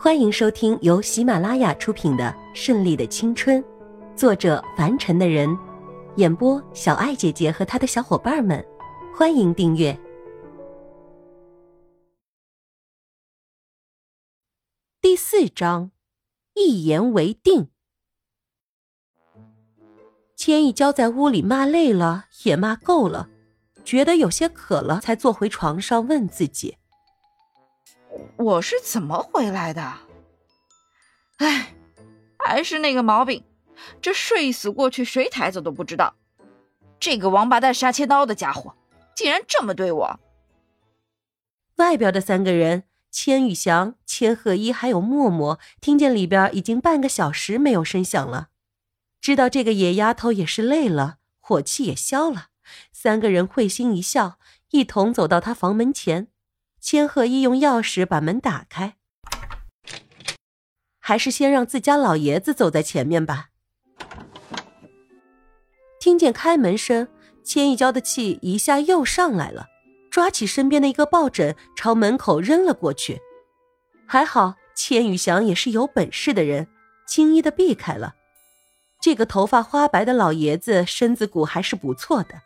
欢迎收听由喜马拉雅出品的《顺利的青春》，作者凡尘的人，演播小爱姐姐和她的小伙伴们。欢迎订阅第四章，一言为定。千一娇在屋里骂累了，也骂够了，觉得有些渴了，才坐回床上问自己。我是怎么回来的？哎，还是那个毛病，这睡死过去谁抬走都不知道。这个王八蛋杀切刀的家伙，竟然这么对我！外边的三个人，千羽翔、千鹤一还有默默，听见里边已经半个小时没有声响了，知道这个野丫头也是累了，火气也消了。三个人会心一笑，一同走到他房门前。千鹤一用钥匙把门打开，还是先让自家老爷子走在前面吧。听见开门声，千一娇的气一下又上来了，抓起身边的一个抱枕朝门口扔了过去。还好千羽翔也是有本事的人，轻易的避开了。这个头发花白的老爷子身子骨还是不错的。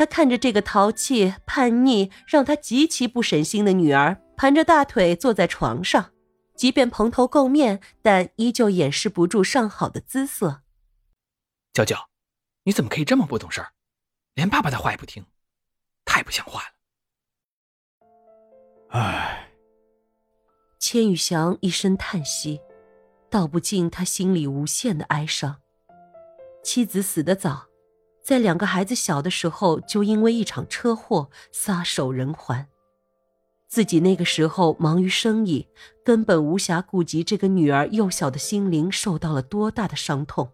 他看着这个淘气、叛逆、让他极其不省心的女儿，盘着大腿坐在床上，即便蓬头垢面，但依旧掩饰不住上好的姿色。娇娇，你怎么可以这么不懂事儿，连爸爸的话也不听，太不像话了。唉，千羽翔一声叹息，道不尽他心里无限的哀伤。妻子死得早。在两个孩子小的时候，就因为一场车祸撒手人寰。自己那个时候忙于生意，根本无暇顾及这个女儿幼小的心灵受到了多大的伤痛。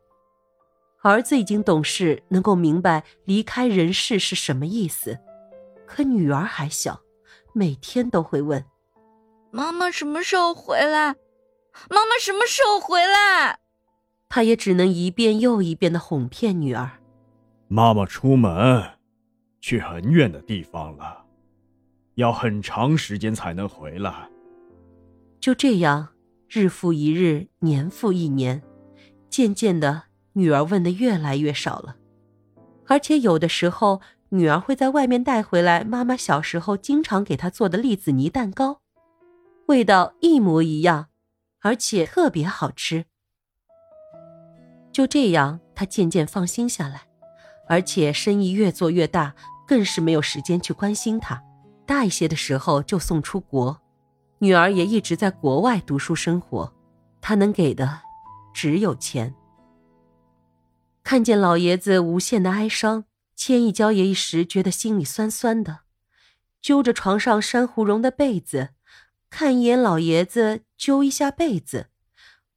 儿子已经懂事，能够明白离开人世是什么意思，可女儿还小，每天都会问：“妈妈什么时候回来？妈妈什么时候回来？”他也只能一遍又一遍的哄骗女儿。妈妈出门，去很远的地方了，要很长时间才能回来。就这样，日复一日，年复一年，渐渐的，女儿问的越来越少了，而且有的时候，女儿会在外面带回来妈妈小时候经常给她做的栗子泥蛋糕，味道一模一样，而且特别好吃。就这样，她渐渐放心下来。而且生意越做越大，更是没有时间去关心他。大一些的时候就送出国，女儿也一直在国外读书生活，他能给的只有钱。看见老爷子无限的哀伤，千一娇也一时觉得心里酸酸的，揪着床上珊瑚绒的被子，看一眼老爷子，揪一下被子，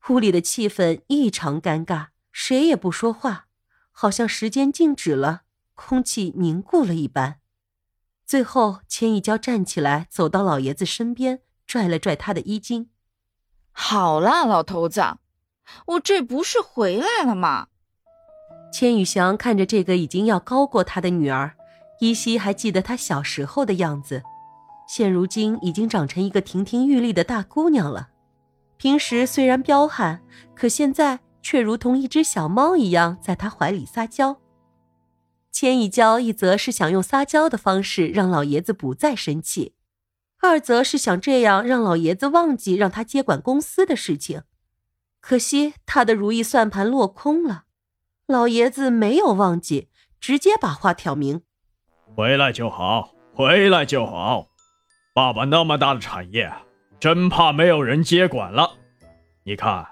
屋里的气氛异常尴尬，谁也不说话。好像时间静止了，空气凝固了一般。最后，千一娇站起来，走到老爷子身边，拽了拽他的衣襟。好啦，老头子，我这不是回来了吗？千羽翔看着这个已经要高过他的女儿，依稀还记得她小时候的样子，现如今已经长成一个亭亭玉立的大姑娘了。平时虽然彪悍，可现在。却如同一只小猫一样在他怀里撒娇。千一娇一则是想用撒娇的方式让老爷子不再生气，二则是想这样让老爷子忘记让他接管公司的事情。可惜他的如意算盘落空了，老爷子没有忘记，直接把话挑明：“回来就好，回来就好。爸爸那么大的产业，真怕没有人接管了。你看。”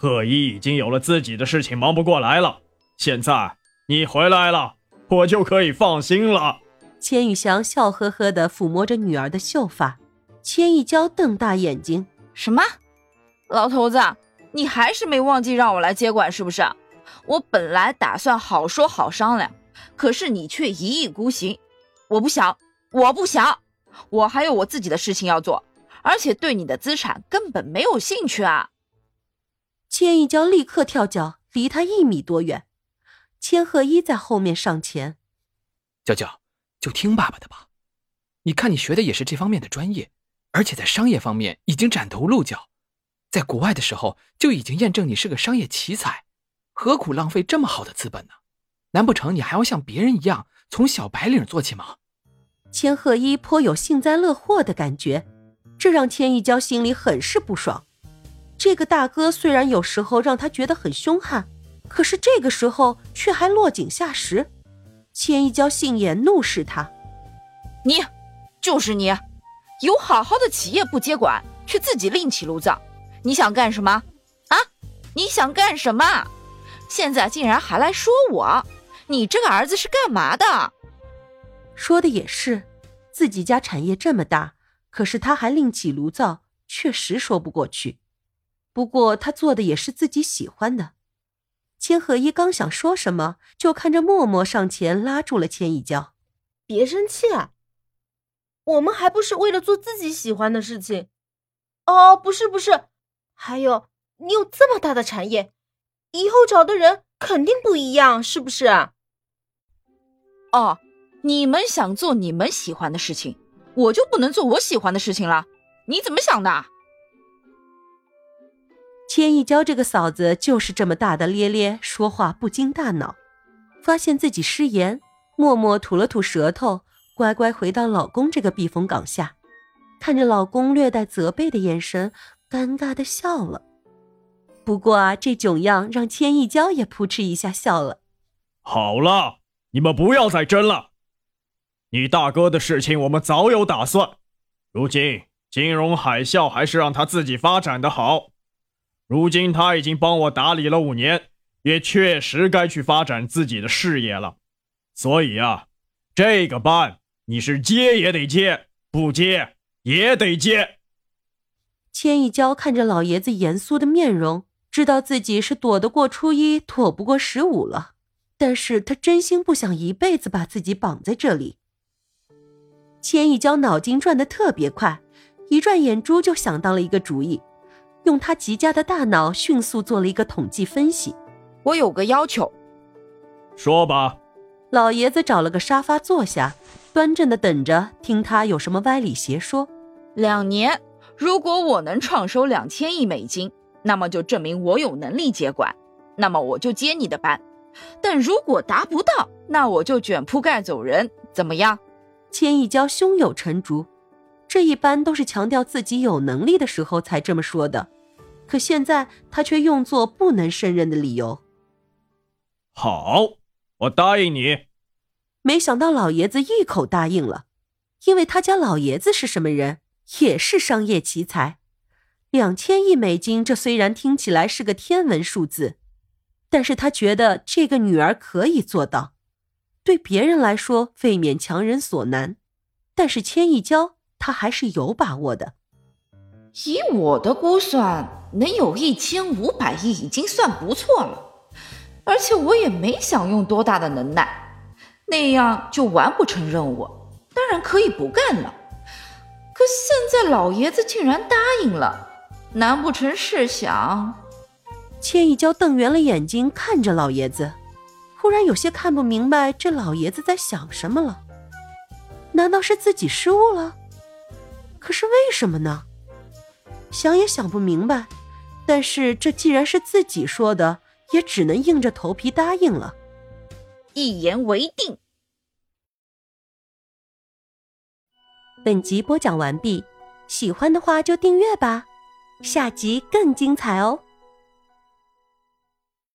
贺一已经有了自己的事情，忙不过来了。现在你回来了，我就可以放心了。千羽翔笑呵呵地抚摸着女儿的秀发，千一娇瞪大眼睛：“什么？老头子，你还是没忘记让我来接管是不是？我本来打算好说好商量，可是你却一意孤行。我不想，我不想，我还有我自己的事情要做，而且对你的资产根本没有兴趣啊。”千一娇立刻跳脚，离他一米多远。千鹤一在后面上前：“娇娇，就听爸爸的吧。你看你学的也是这方面的专业，而且在商业方面已经崭头露角。在国外的时候就已经验证你是个商业奇才，何苦浪费这么好的资本呢？难不成你还要像别人一样从小白领做起吗？千鹤一颇有幸灾乐祸的感觉，这让千一娇心里很是不爽。这个大哥虽然有时候让他觉得很凶悍，可是这个时候却还落井下石。千一娇杏眼怒视他：“你，就是你，有好好的企业不接管，却自己另起炉灶，你想干什么？啊？你想干什么？现在竟然还来说我？你这个儿子是干嘛的？”说的也是，自己家产业这么大，可是他还另起炉灶，确实说不过去。不过他做的也是自己喜欢的。千鹤一刚想说什么，就看着默默上前拉住了千一娇：“别生气啊，我们还不是为了做自己喜欢的事情。哦，不是不是，还有你有这么大的产业，以后找的人肯定不一样，是不是？哦。”你们想做你们喜欢的事情，我就不能做我喜欢的事情了？你怎么想的？千一娇这个嫂子就是这么大大咧咧，说话不经大脑。发现自己失言，默默吐了吐舌头，乖乖回到老公这个避风港下，看着老公略带责备的眼神，尴尬的笑了。不过啊，这囧样让千一娇也扑哧一下笑了。好了，你们不要再争了。你大哥的事情我们早有打算，如今金融海啸还是让他自己发展的好。如今他已经帮我打理了五年，也确实该去发展自己的事业了。所以啊，这个班你是接也得接，不接也得接。千一娇看着老爷子严肃的面容，知道自己是躲得过初一，躲不过十五了。但是他真心不想一辈子把自己绑在这里。千一娇脑筋转得特别快，一转眼珠就想到了一个主意，用他极佳的大脑迅速做了一个统计分析。我有个要求，说吧。老爷子找了个沙发坐下，端正的等着听他有什么歪理邪说。两年，如果我能创收两千亿美金，那么就证明我有能力接管，那么我就接你的班。但如果达不到，那我就卷铺盖走人，怎么样？千一娇胸有成竹，这一般都是强调自己有能力的时候才这么说的，可现在他却用作不能胜任的理由。好，我答应你。没想到老爷子一口答应了，因为他家老爷子是什么人？也是商业奇才。两千亿美金，这虽然听起来是个天文数字，但是他觉得这个女儿可以做到。对别人来说，未免强人所难，但是千亿娇他还是有把握的。以我的估算，能有一千五百亿已经算不错了，而且我也没想用多大的能耐，那样就完不成任务。当然可以不干了，可现在老爷子竟然答应了，难不成是想……千一娇瞪圆了眼睛看着老爷子。忽然有些看不明白这老爷子在想什么了，难道是自己失误了？可是为什么呢？想也想不明白。但是这既然是自己说的，也只能硬着头皮答应了。一言为定。本集播讲完毕，喜欢的话就订阅吧，下集更精彩哦。